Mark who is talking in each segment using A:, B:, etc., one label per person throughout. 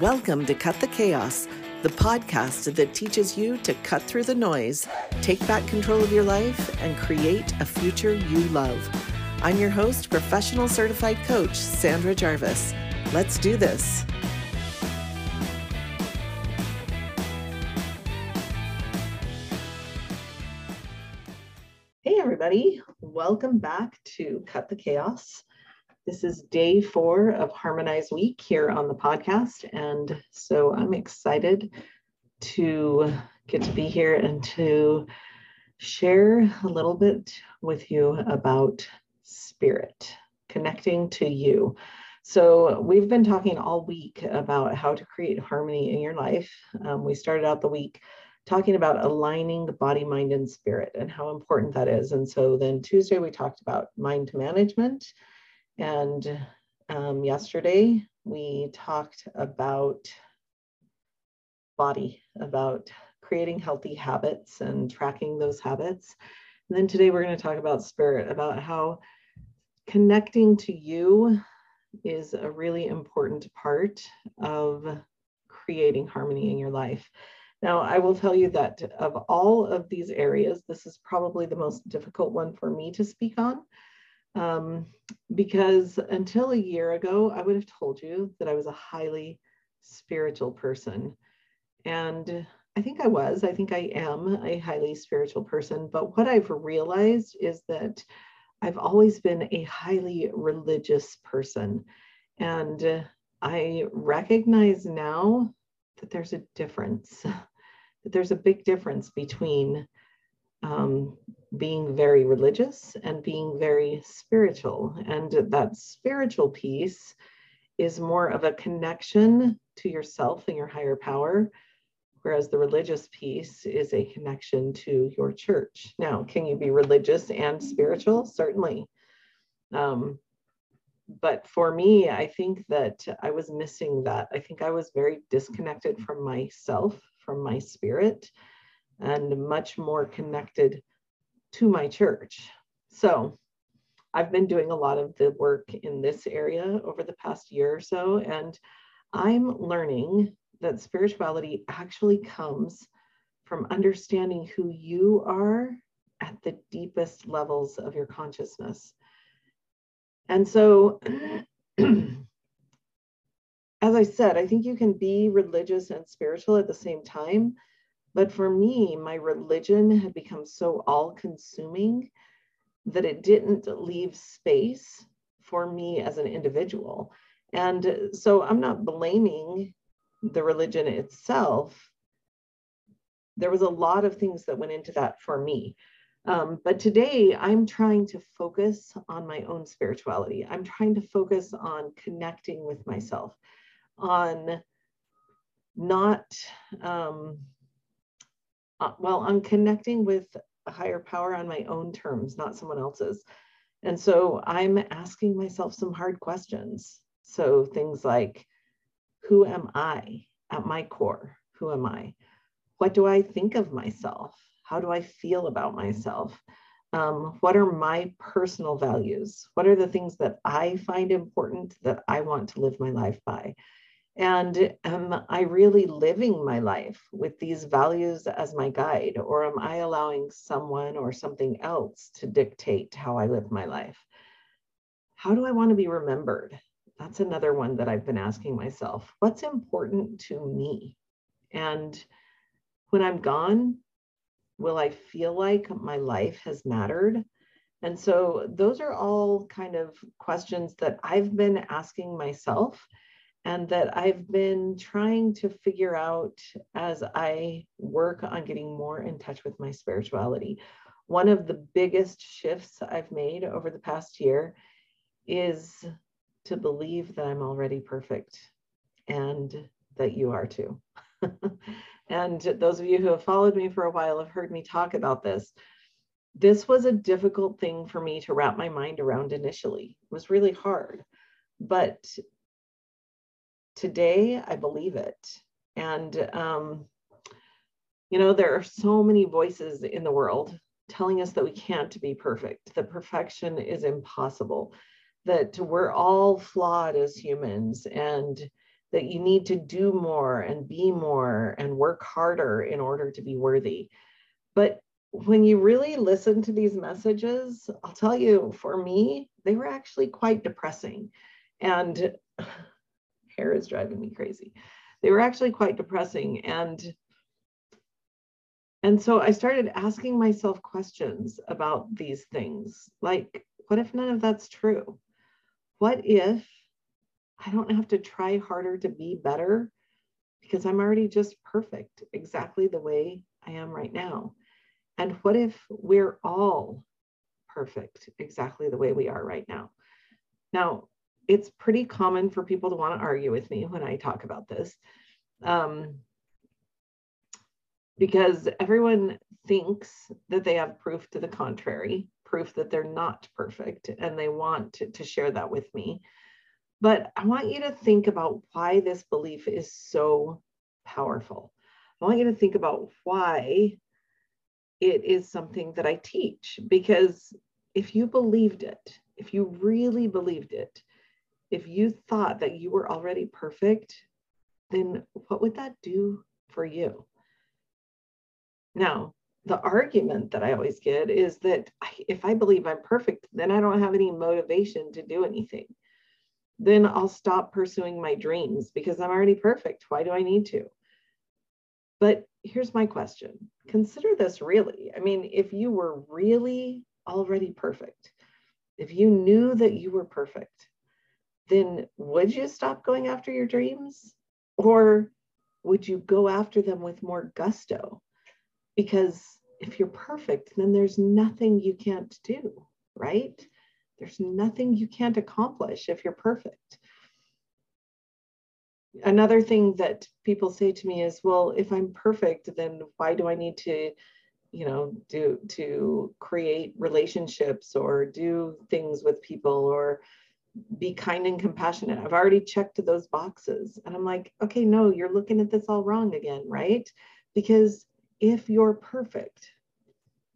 A: Welcome to Cut the Chaos, the podcast that teaches you to cut through the noise, take back control of your life, and create a future you love. I'm your host, professional certified coach, Sandra Jarvis. Let's do this. Hey, everybody. Welcome back to Cut the Chaos. This is day four of Harmonize Week here on the podcast. And so I'm excited to get to be here and to share a little bit with you about spirit, connecting to you. So, we've been talking all week about how to create harmony in your life. Um, we started out the week talking about aligning the body, mind, and spirit and how important that is. And so, then Tuesday, we talked about mind management and um, yesterday we talked about body, about creating healthy habits and tracking those habits. And then today we're going to talk about spirit, about how connecting to you is a really important part of creating harmony in your life. Now, I will tell you that of all of these areas, this is probably the most difficult one for me to speak on um, because until a year ago, I would have told you that I was a highly spiritual person. And I think I was, I think I am a highly spiritual person. But what I've realized is that I've always been a highly religious person. And I recognize now that there's a difference, that there's a big difference between um, being very religious and being very spiritual. And that spiritual piece is more of a connection to yourself and your higher power, whereas the religious piece is a connection to your church. Now, can you be religious and spiritual? Certainly. Um, but for me, I think that I was missing that. I think I was very disconnected from myself, from my spirit and much more connected to my church. So I've been doing a lot of the work in this area over the past year or so, and I'm learning that spirituality actually comes from understanding who you are at the deepest levels of your consciousness. And so, as I said, I think you can be religious and spiritual at the same time but for me, my religion had become so all consuming that it didn't leave space for me as an individual. And so I'm not blaming the religion itself. There was a lot of things that went into that for me. Um, but today I'm trying to focus on my own spirituality. I'm trying to focus on connecting with myself, on not um, uh, well, I'm connecting with a higher power on my own terms, not someone else's. And so I'm asking myself some hard questions. So things like, who am I at my core? Who am I? What do I think of myself? How do I feel about myself? Um, what are my personal values? What are the things that I find important that I want to live my life by? And am I really living my life with these values as my guide, or am I allowing someone or something else to dictate how I live my life? How do I want to be remembered? That's another one that I've been asking myself. What's important to me? And when I'm gone, will I feel like my life has mattered? And so those are all kind of questions that I've been asking myself and that I've been trying to figure out as I work on getting more in touch with my spirituality. One of the biggest shifts I've made over the past year is to believe that I'm already perfect and that you are too. and those of you who have followed me for a while have heard me talk about this. This was a difficult thing for me to wrap my mind around initially. It was really hard. But today I believe it. And, um, you know, there are so many voices in the world telling us that we can't be perfect, that perfection is impossible, that we're all flawed as humans, and that you need to do more and be more and work harder in order to be worthy. But when you really listen to these messages, I'll tell you, for me, they were actually quite depressing. And hair is driving me crazy. They were actually quite depressing. And and so I started asking myself questions about these things. Like, what if none of that's true? What if I don't have to try harder to be better because I'm already just perfect, exactly the way I am right now? And what if we're all perfect, exactly the way we are right now? Now, it's pretty common for people to want to argue with me when I talk about this. Um, because everyone thinks that they have proof to the contrary, proof that they're not perfect, and they want to, to share that with me. But I want you to think about why this belief is so powerful. I want you to think about why it is something that I teach, because if you believed it, if you really believed it, if you thought that you were already perfect, then what would that do for you? Now, the argument that I always get is that if I believe I'm perfect, then I don't have any motivation to do anything. Then I'll stop pursuing my dreams because I'm already perfect. Why do I need to? But here's my question consider this really. I mean, if you were really already perfect, if you knew that you were perfect, then would you stop going after your dreams? Or would you go after them with more gusto? Because if you're perfect, then there's nothing you can't do, right? There's nothing you can't accomplish if you're perfect. Another thing that people say to me is, well, if I'm perfect, then why do I need to, you know, do to create relationships or do things with people or be kind and compassionate. I've already checked those boxes. And I'm like, okay, no, you're looking at this all wrong again, right? Because if you're perfect,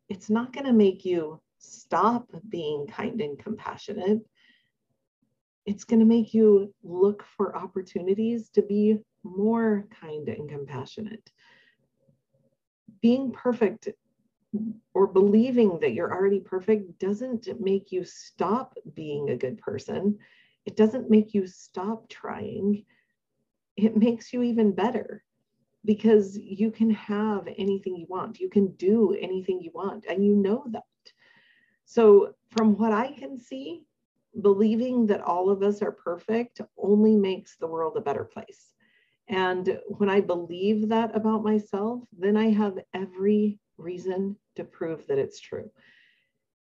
A: it's not going to make you stop being kind and compassionate. It's going to make you look for opportunities to be more kind and compassionate. Being perfect or believing that you're already perfect doesn't make you stop being a good person. It doesn't make you stop trying. It makes you even better because you can have anything you want. You can do anything you want, and you know that. So, from what I can see, believing that all of us are perfect only makes the world a better place. And when I believe that about myself, then I have every reason to prove that it's true.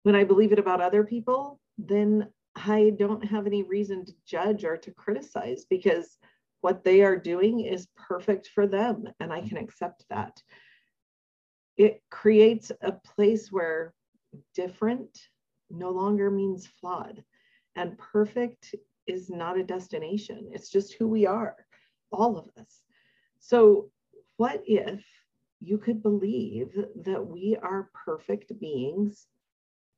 A: When I believe it about other people, then I don't have any reason to judge or to criticize because what they are doing is perfect for them and I can accept that. It creates a place where different no longer means flawed and perfect is not a destination. It's just who we are, all of us. So, what if you could believe that we are perfect beings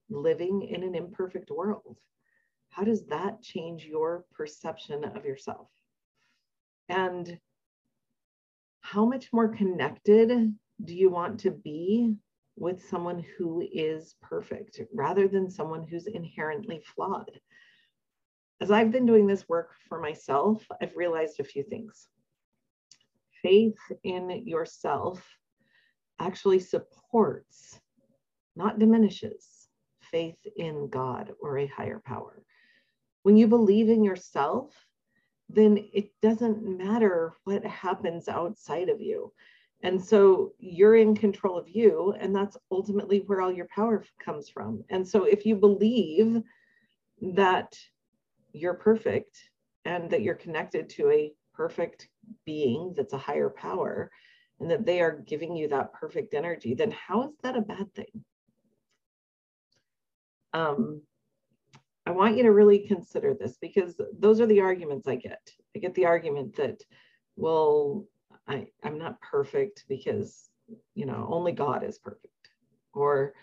A: living in an imperfect world. How does that change your perception of yourself? And how much more connected do you want to be with someone who is perfect rather than someone who's inherently flawed? As I've been doing this work for myself, I've realized a few things. Faith in yourself actually supports, not diminishes, faith in God or a higher power. When you believe in yourself, then it doesn't matter what happens outside of you. And so you're in control of you, and that's ultimately where all your power comes from. And so if you believe that you're perfect and that you're connected to a perfect being that's a higher power, and that they are giving you that perfect energy, then how is that a bad thing? Um, I want you to really consider this because those are the arguments I get. I get the argument that, well, I, I'm not perfect because, you know, only God is perfect. Or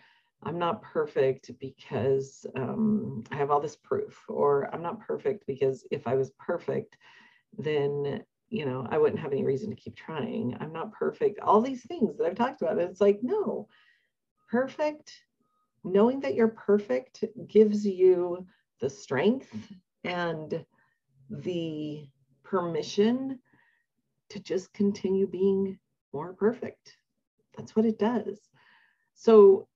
A: I'm not perfect because um, I have all this proof. Or I'm not perfect because if I was perfect, then you know I wouldn't have any reason to keep trying. I'm not perfect. All these things that I've talked about. It's like no, perfect. Knowing that you're perfect gives you the strength and the permission to just continue being more perfect. That's what it does. So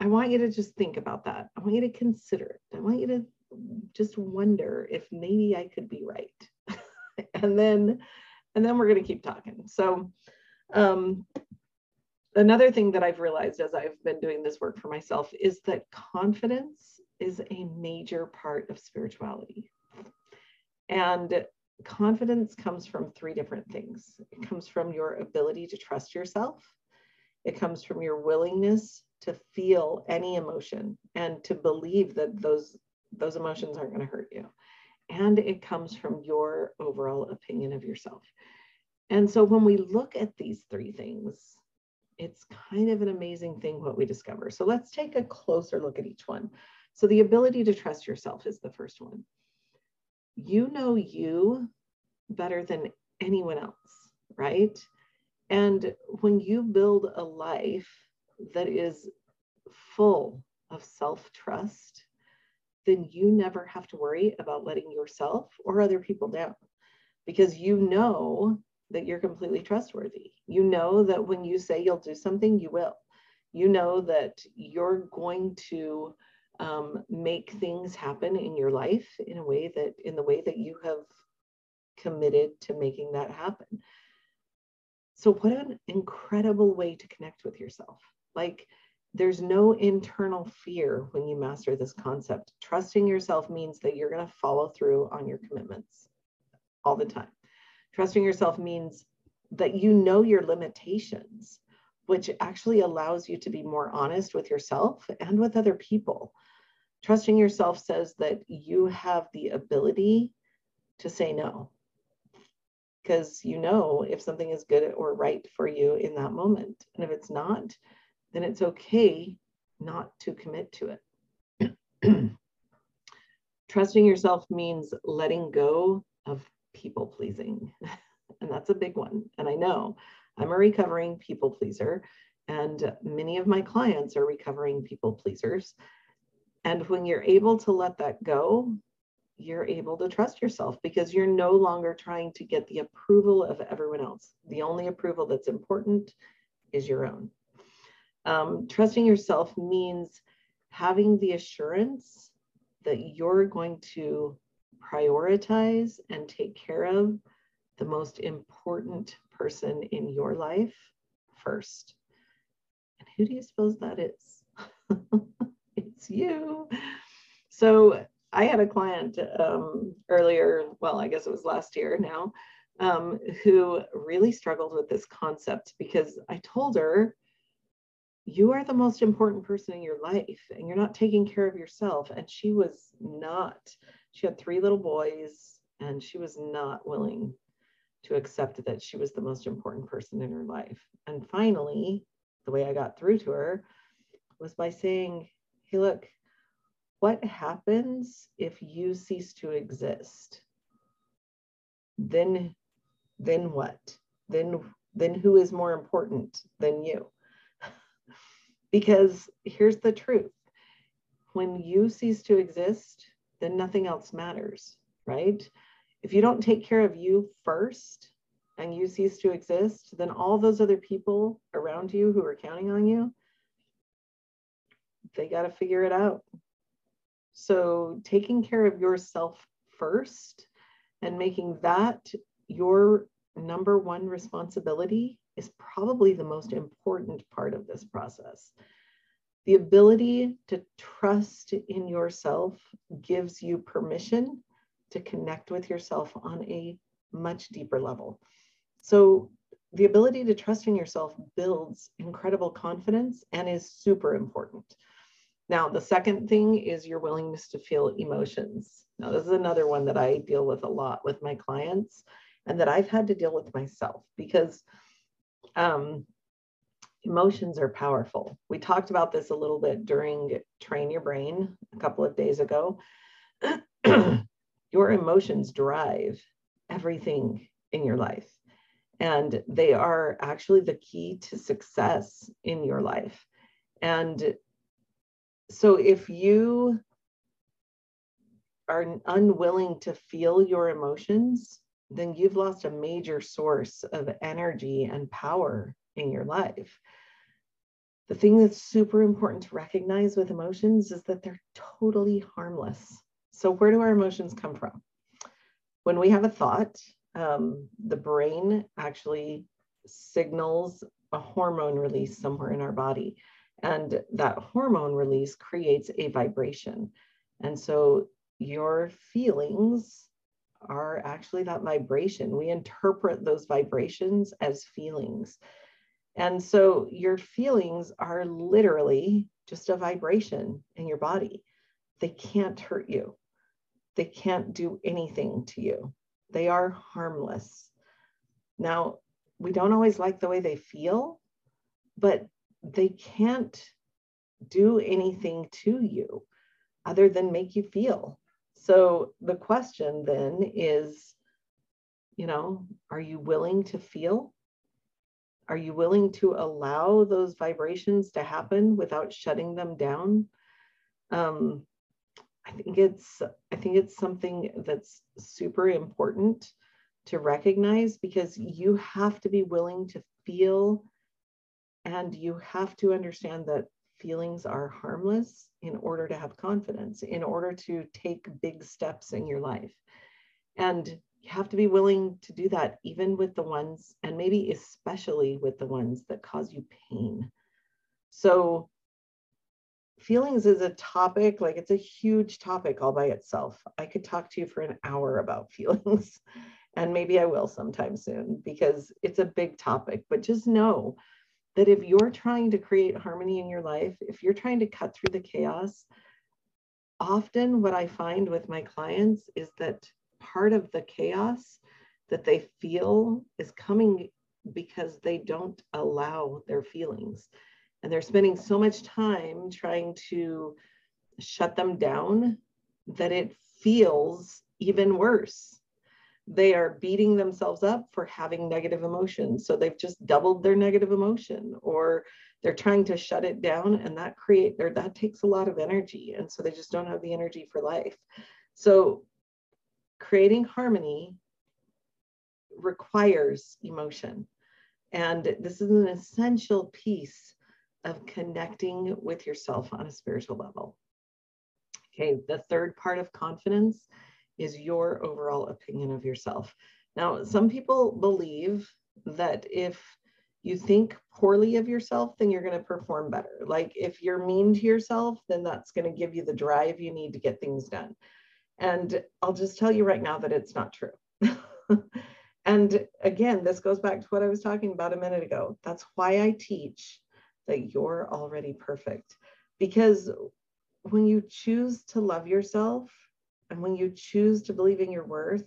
A: I want you to just think about that. I want you to consider it. I want you to just wonder if maybe I could be right. and then and then we're going to keep talking. So um another thing that I've realized as I've been doing this work for myself is that confidence is a major part of spirituality. And confidence comes from three different things it comes from your ability to trust yourself, it comes from your willingness to feel any emotion and to believe that those those emotions aren't going to hurt you and it comes from your overall opinion of yourself. And so when we look at these three things it's kind of an amazing thing what we discover. So let's take a closer look at each one. So the ability to trust yourself is the first one. You know you better than anyone else, right? And when you build a life that is full of self trust, then you never have to worry about letting yourself or other people down because you know that you're completely trustworthy. You know that when you say you'll do something, you will. You know that you're going to um, make things happen in your life in a way that in the way that you have committed to making that happen so what an incredible way to connect with yourself like there's no internal fear when you master this concept. Trusting yourself means that you're going to follow through on your commitments all the time. Trusting yourself means that you know your limitations which actually allows you to be more honest with yourself and with other people. Trusting yourself says that you have the ability to say no because you know if something is good or right for you in that moment. And if it's not, then it's okay not to commit to it. Trusting yourself means letting go of people pleasing. and that's a big one. And I know I'm a recovering people pleaser, and many of my clients are recovering people pleasers. And when you're able to let that go, you're able to trust yourself because you're no longer trying to get the approval of everyone else. The only approval that's important is your own. Um, trusting yourself means having the assurance that you're going to prioritize and take care of the most important person in your life first. And who do you suppose that is? it's you. So I had a client um, earlier, well, I guess it was last year now, um, who really struggled with this concept because I told her, you are the most important person in your life and you're not taking care of yourself. And she was not. She had three little boys and she was not willing to accept that she was the most important person in her life. And finally, the way I got through to her was by saying, hey, look, what happens if you cease to exist? Then, then what? Then, then who is more important than you? Because here's the truth. When you cease to exist, then nothing else matters, right? If you don't take care of you first and you cease to exist, then all those other people around you who are counting on you, they got to figure it out. So, taking care of yourself first and making that your number one responsibility is probably the most important part of this process. The ability to trust in yourself gives you permission to connect with yourself on a much deeper level. So, the ability to trust in yourself builds incredible confidence and is super important. Now, the second thing is your willingness to feel emotions. Now, this is another one that I deal with a lot with my clients and that I've had to deal with myself because um, emotions are powerful. We talked about this a little bit during Train Your Brain a couple of days ago. your emotions drive everything in your life. And they are actually the key to success in your life. And so if you are unwilling to feel your emotions, then you've lost a major source of energy and power in your life. The thing that's super important to recognize with emotions is that they're totally harmless. So, where do our emotions come from? When we have a thought, um, the brain actually signals a hormone release somewhere in our body. And that hormone release creates a vibration. And so your feelings are actually that vibration. We interpret those vibrations as feelings. And so your feelings are literally just a vibration in your body. They can't hurt you, they can't do anything to you. They are harmless. Now, we don't always like the way they feel, but they can't do anything to you other than make you feel. So the question then is, you know, are you willing to feel? Are you willing to allow those vibrations to happen without shutting them down? Um, I think it's I think it's something that's super important to recognize because you have to be willing to feel and you have to understand that feelings are harmless in order to have confidence, in order to take big steps in your life. And you have to be willing to do that, even with the ones, and maybe especially with the ones that cause you pain. So, feelings is a topic, like it's a huge topic all by itself. I could talk to you for an hour about feelings, and maybe I will sometime soon because it's a big topic. But just know that if you're trying to create harmony in your life, if you're trying to cut through the chaos, often what I find with my clients is that part of the chaos that they feel is coming because they don't allow their feelings. And they're spending so much time trying to shut them down that it feels even worse they are beating themselves up for having negative emotions. So they've just doubled their negative emotion or they're trying to shut it down and that create there that takes a lot of energy. And so they just don't have the energy for life. So creating harmony requires emotion. And this is an essential piece of connecting with yourself on a spiritual level. Okay, the third part of confidence is your overall opinion of yourself. Now, some people believe that if you think poorly of yourself, then you're going to perform better. Like if you're mean to yourself, then that's going to give you the drive you need to get things done. And I'll just tell you right now that it's not true. and again, this goes back to what I was talking about a minute ago. That's why I teach that you're already perfect. Because when you choose to love yourself, and when you choose to believe in your worth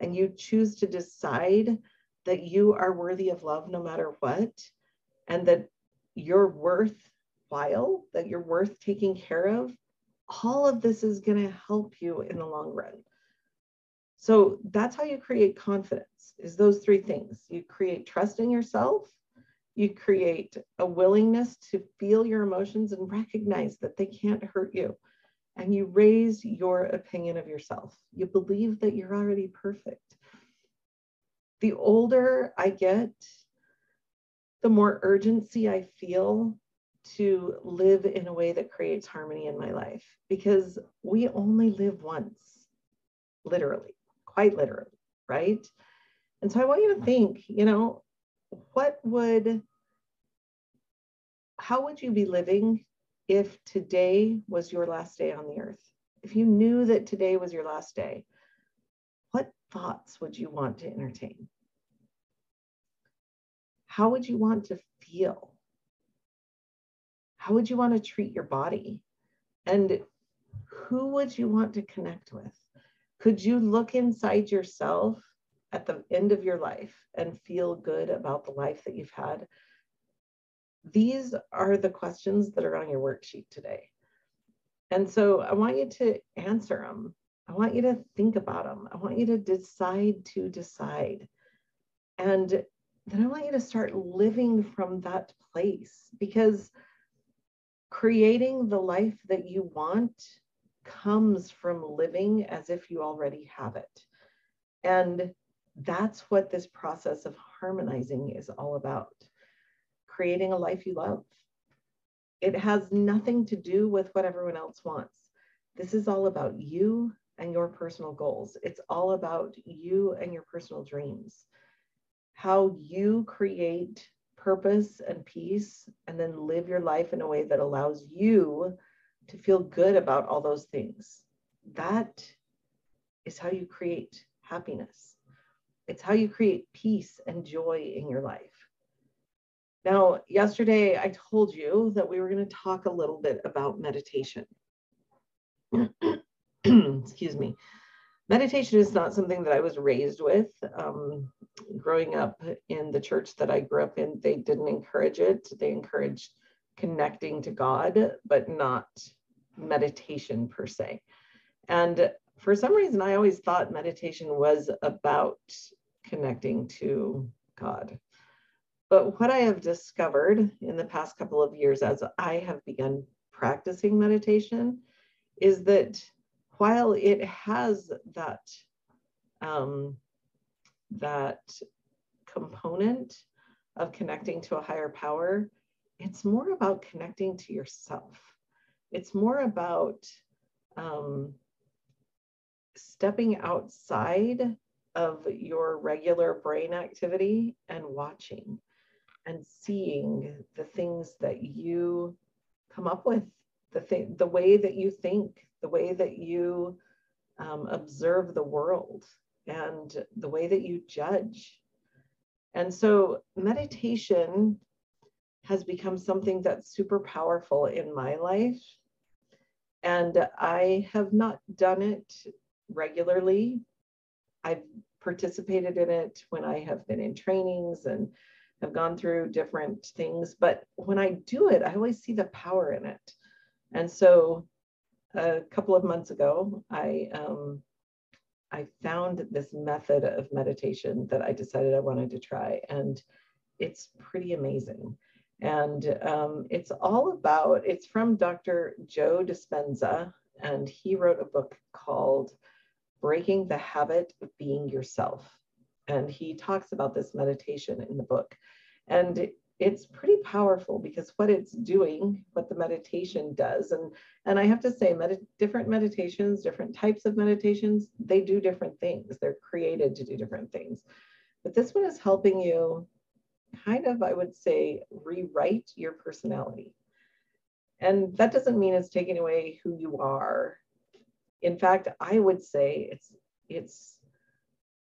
A: and you choose to decide that you are worthy of love no matter what, and that you're worthwhile, that you're worth taking care of, all of this is going to help you in the long run. So that's how you create confidence is those three things. You create trust in yourself, you create a willingness to feel your emotions and recognize that they can't hurt you and you raise your opinion of yourself. You believe that you're already perfect. The older I get, the more urgency I feel to live in a way that creates harmony in my life because we only live once, literally, quite literally, right? And so I want you to think, you know, what would, how would you be living if today was your last day on the earth, if you knew that today was your last day, what thoughts would you want to entertain? How would you want to feel? How would you want to treat your body? And who would you want to connect with? Could you look inside yourself at the end of your life and feel good about the life that you've had? These are the questions that are on your worksheet today. And so I want you to answer them. I want you to think about them. I want you to decide to decide. And then I want you to start living from that place because creating the life that you want comes from living as if you already have it. And that's what this process of harmonizing is all about creating a life you love. It has nothing to do with what everyone else wants. This is all about you and your personal goals. It's all about you and your personal dreams. How you create purpose and peace and then live your life in a way that allows you to feel good about all those things. That is how you create happiness. It's how you create peace and joy in your life. Now, yesterday I told you that we were going to talk a little bit about meditation. Excuse me. Meditation is not something that I was raised with. Um, growing up in the church that I grew up in, they didn't encourage it. They encouraged connecting to God, but not meditation per se. And for some reason, I always thought meditation was about connecting to God. But what I have discovered in the past couple of years as I have begun practicing meditation is that while it has that um, that component of connecting to a higher power, it's more about connecting to yourself. It's more about um, stepping outside of your regular brain activity and watching and seeing the things that you come up with, the thing, the way that you think, the way that you um, observe the world, and the way that you judge. And so meditation has become something that's super powerful in my life. And I have not done it regularly. I've participated in it when I have been in trainings and have gone through different things. But when I do it, I always see the power in it. And so a couple of months ago, I um, I found this method of meditation that I decided I wanted to try, and it's pretty amazing. And um, it's all about, it's from Dr. Joe Dispenza, and he wrote a book called Breaking the Habit of Being Yourself. And he talks about this meditation in the book. And it's pretty powerful because what it's doing, what the meditation does, and and I have to say, med- different meditations, different types of meditations, they do different things. They're created to do different things. But this one is helping you kind of, I would say, rewrite your personality. And that doesn't mean it's taking away who you are. In fact, I would say it's it's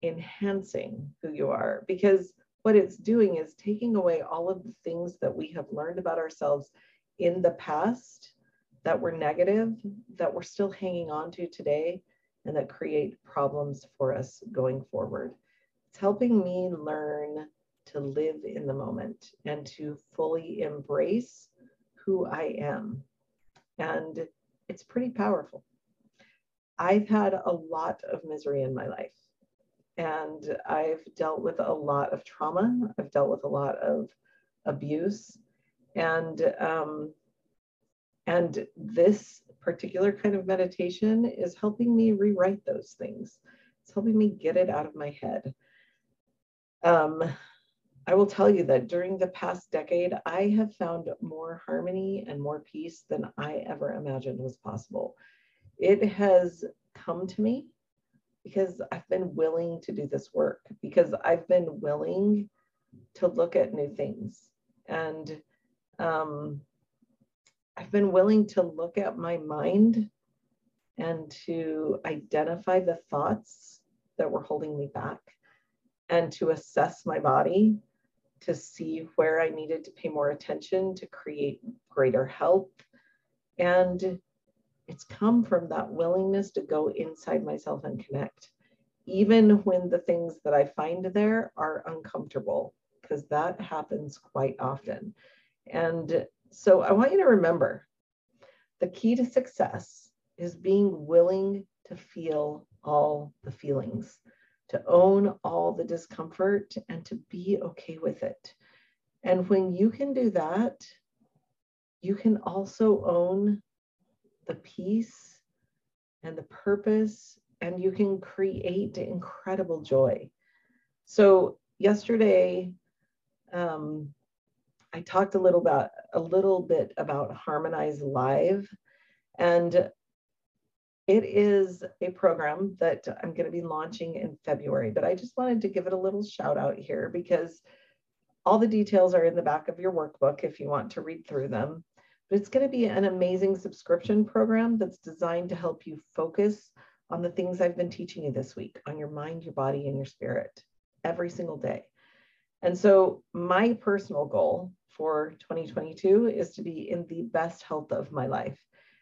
A: enhancing who you are because what it's doing is taking away all of the things that we have learned about ourselves in the past that were negative, that we're still hanging on to today, and that create problems for us going forward. It's helping me learn to live in the moment and to fully embrace who I am. And it's pretty powerful. I've had a lot of misery in my life and I've dealt with a lot of trauma. I've dealt with a lot of abuse, and um, and this particular kind of meditation is helping me rewrite those things. It's helping me get it out of my head. Um, I will tell you that during the past decade, I have found more harmony and more peace than I ever imagined was possible. It has come to me because I've been willing to do this work, because I've been willing to look at new things. And um, I've been willing to look at my mind and to identify the thoughts that were holding me back and to assess my body to see where I needed to pay more attention to create greater health and it's come from that willingness to go inside myself and connect, even when the things that I find there are uncomfortable, because that happens quite often. And so I want you to remember the key to success is being willing to feel all the feelings, to own all the discomfort, and to be okay with it. And when you can do that, you can also own the peace and the purpose, and you can create incredible joy. So, yesterday, um, I talked a little about a little bit about Harmonize Live, and it is a program that I'm going to be launching in February. But I just wanted to give it a little shout out here because all the details are in the back of your workbook if you want to read through them. But it's going to be an amazing subscription program that's designed to help you focus on the things I've been teaching you this week on your mind, your body, and your spirit every single day. And so, my personal goal for 2022 is to be in the best health of my life.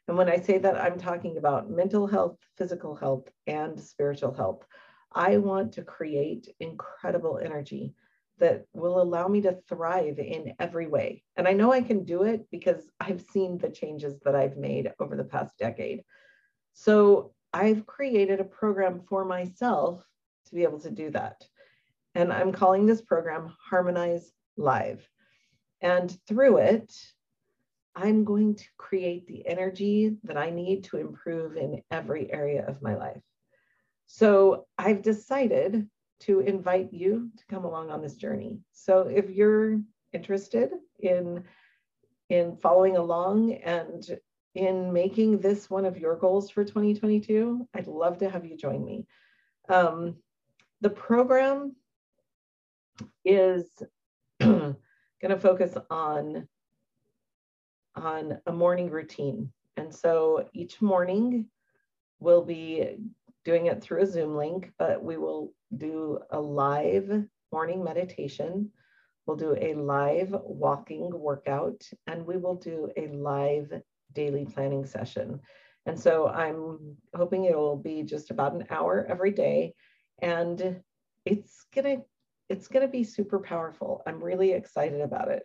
A: And when I say that, I'm talking about mental health, physical health, and spiritual health. I want to create incredible energy that will allow me to thrive in every way. And I know I can do it because I've seen the changes that I've made over the past decade. So I've created a program for myself to be able to do that. And I'm calling this program Harmonize Live. And through it, I'm going to create the energy that I need to improve in every area of my life. So I've decided to invite you to come along on this journey. So if you're interested in in following along and in making this one of your goals for 2022, I'd love to have you join me. Um, the program is going to focus on on a morning routine. And so each morning we'll be doing it through a Zoom link, but we will do a live morning meditation. We'll do a live walking workout, and we will do a live daily planning session. And so I'm hoping it will be just about an hour every day. And it's gonna it's gonna be super powerful. I'm really excited about it.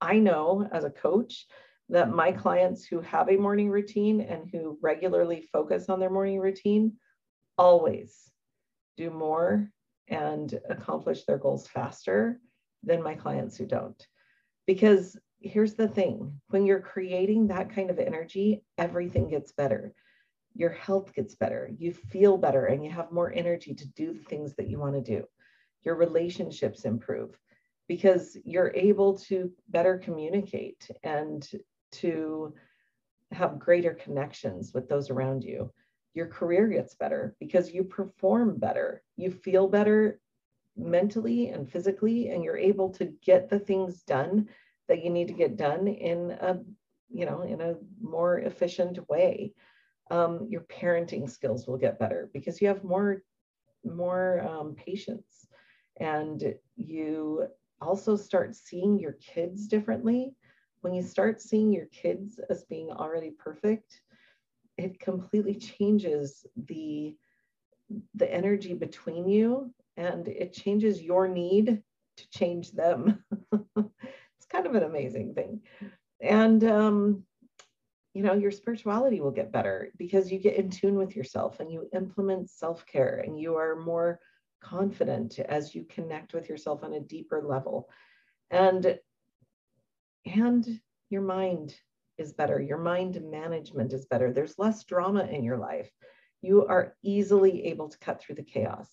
A: I know as a coach that my clients who have a morning routine and who regularly focus on their morning routine always do more and accomplish their goals faster than my clients who don't. Because here's the thing when you're creating that kind of energy, everything gets better. Your health gets better, you feel better, and you have more energy to do the things that you want to do. Your relationships improve because you're able to better communicate and to have greater connections with those around you your career gets better because you perform better. You feel better mentally and physically, and you're able to get the things done that you need to get done in a you know in a more efficient way. Um, your parenting skills will get better because you have more more um, patience, and you also start seeing your kids differently. When you start seeing your kids as being already perfect, it completely changes the the energy between you and it changes your need to change them. It's kind of an amazing thing. And um, you know your spirituality will get better because you get in tune with yourself and you implement self-care and you are more confident as you connect with yourself on a deeper level. And and your mind is better. Your mind management is better. There's less drama in your life. You are easily able to cut through the chaos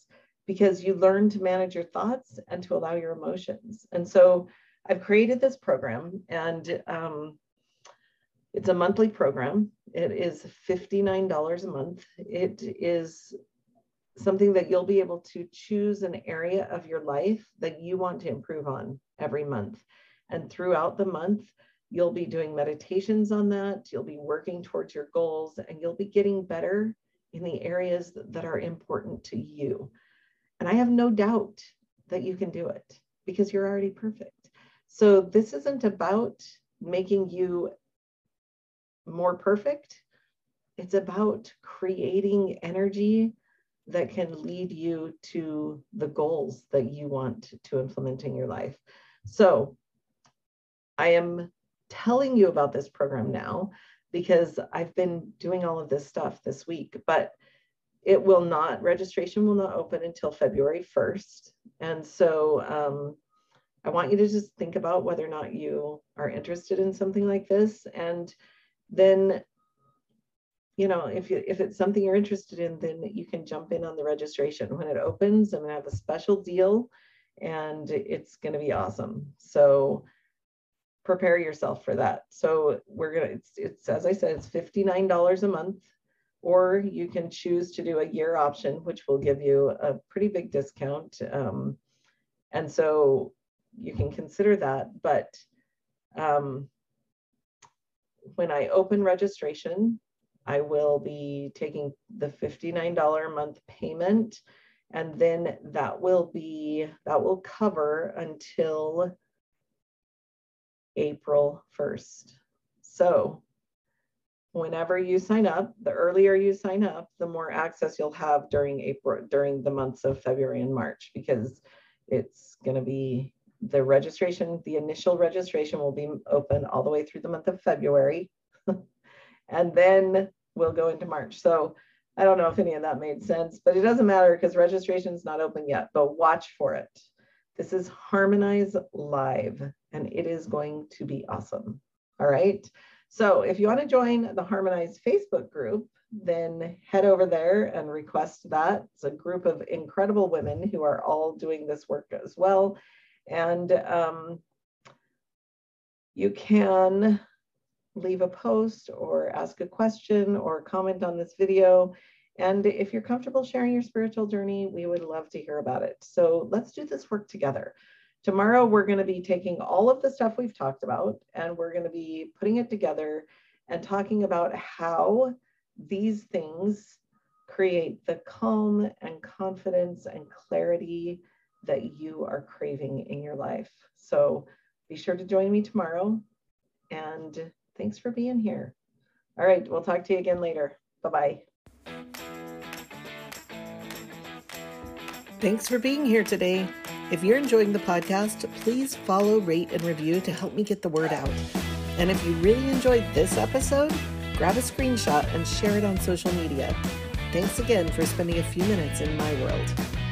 A: because you learn to manage your thoughts and to allow your emotions. And so I've created this program and um, it's a monthly program. It is $59 a month. It is something that you'll be able to choose an area of your life that you want to improve on every month. And throughout the month, You'll be doing meditations on that. You'll be working towards your goals and you'll be getting better in the areas that are important to you. And I have no doubt that you can do it because you're already perfect. So this isn't about making you more perfect. It's about creating energy that can lead you to the goals that you want to implement in your life. So I am telling you about this program now because I've been doing all of this stuff this week. But it will not, registration will not open until February 1st. And so um, I want you to just think about whether or not you are interested in something like this. And then, you know, if, you, if it's something you're interested in, then you can jump in on the registration. When it opens, I'm to have a special deal and it's to be awesome. So prepare yourself for that. So we're to, it's, it's, as I said, it's $59 a month, or you can choose to do a year option, which will give you a pretty big discount. Um, and so you can consider that. But um, when I open registration, I will be taking the $59 a month payment and then that will be, that will cover until April 1st. So whenever you sign up, the earlier you sign up, the more access you'll have during April, during the months of February and March, because it's going to be the registration, the initial registration will be open all the way through the month of February. and then we'll go into March. So I don't know if any of that made sense, but it doesn't matter because registration is not open yet, but watch for it. This is Harmonize Live, and it is going to be awesome. All right. So if you want to join the Harmonize Facebook group, then head over there and request that. It's a group of incredible women who are all doing this work as well. And um, you can leave a post or ask a question or comment on this video. And if you're comfortable sharing your spiritual journey, we would love to hear about it. So let's do this work together. Tomorrow, we're going to be taking all of the stuff we've talked about and we're going to be putting it together and talking about how these things create the calm and confidence and clarity that you are craving in your life. So be sure to join me tomorrow. And thanks for being here. All right, we'll talk to you again later. Bye bye.
B: Thanks for being here today. If you're enjoying the podcast, please follow, rate, and review to help me get the word out. And if you really enjoyed this episode, grab a screenshot and share it on social media. Thanks again for spending a few minutes in my world.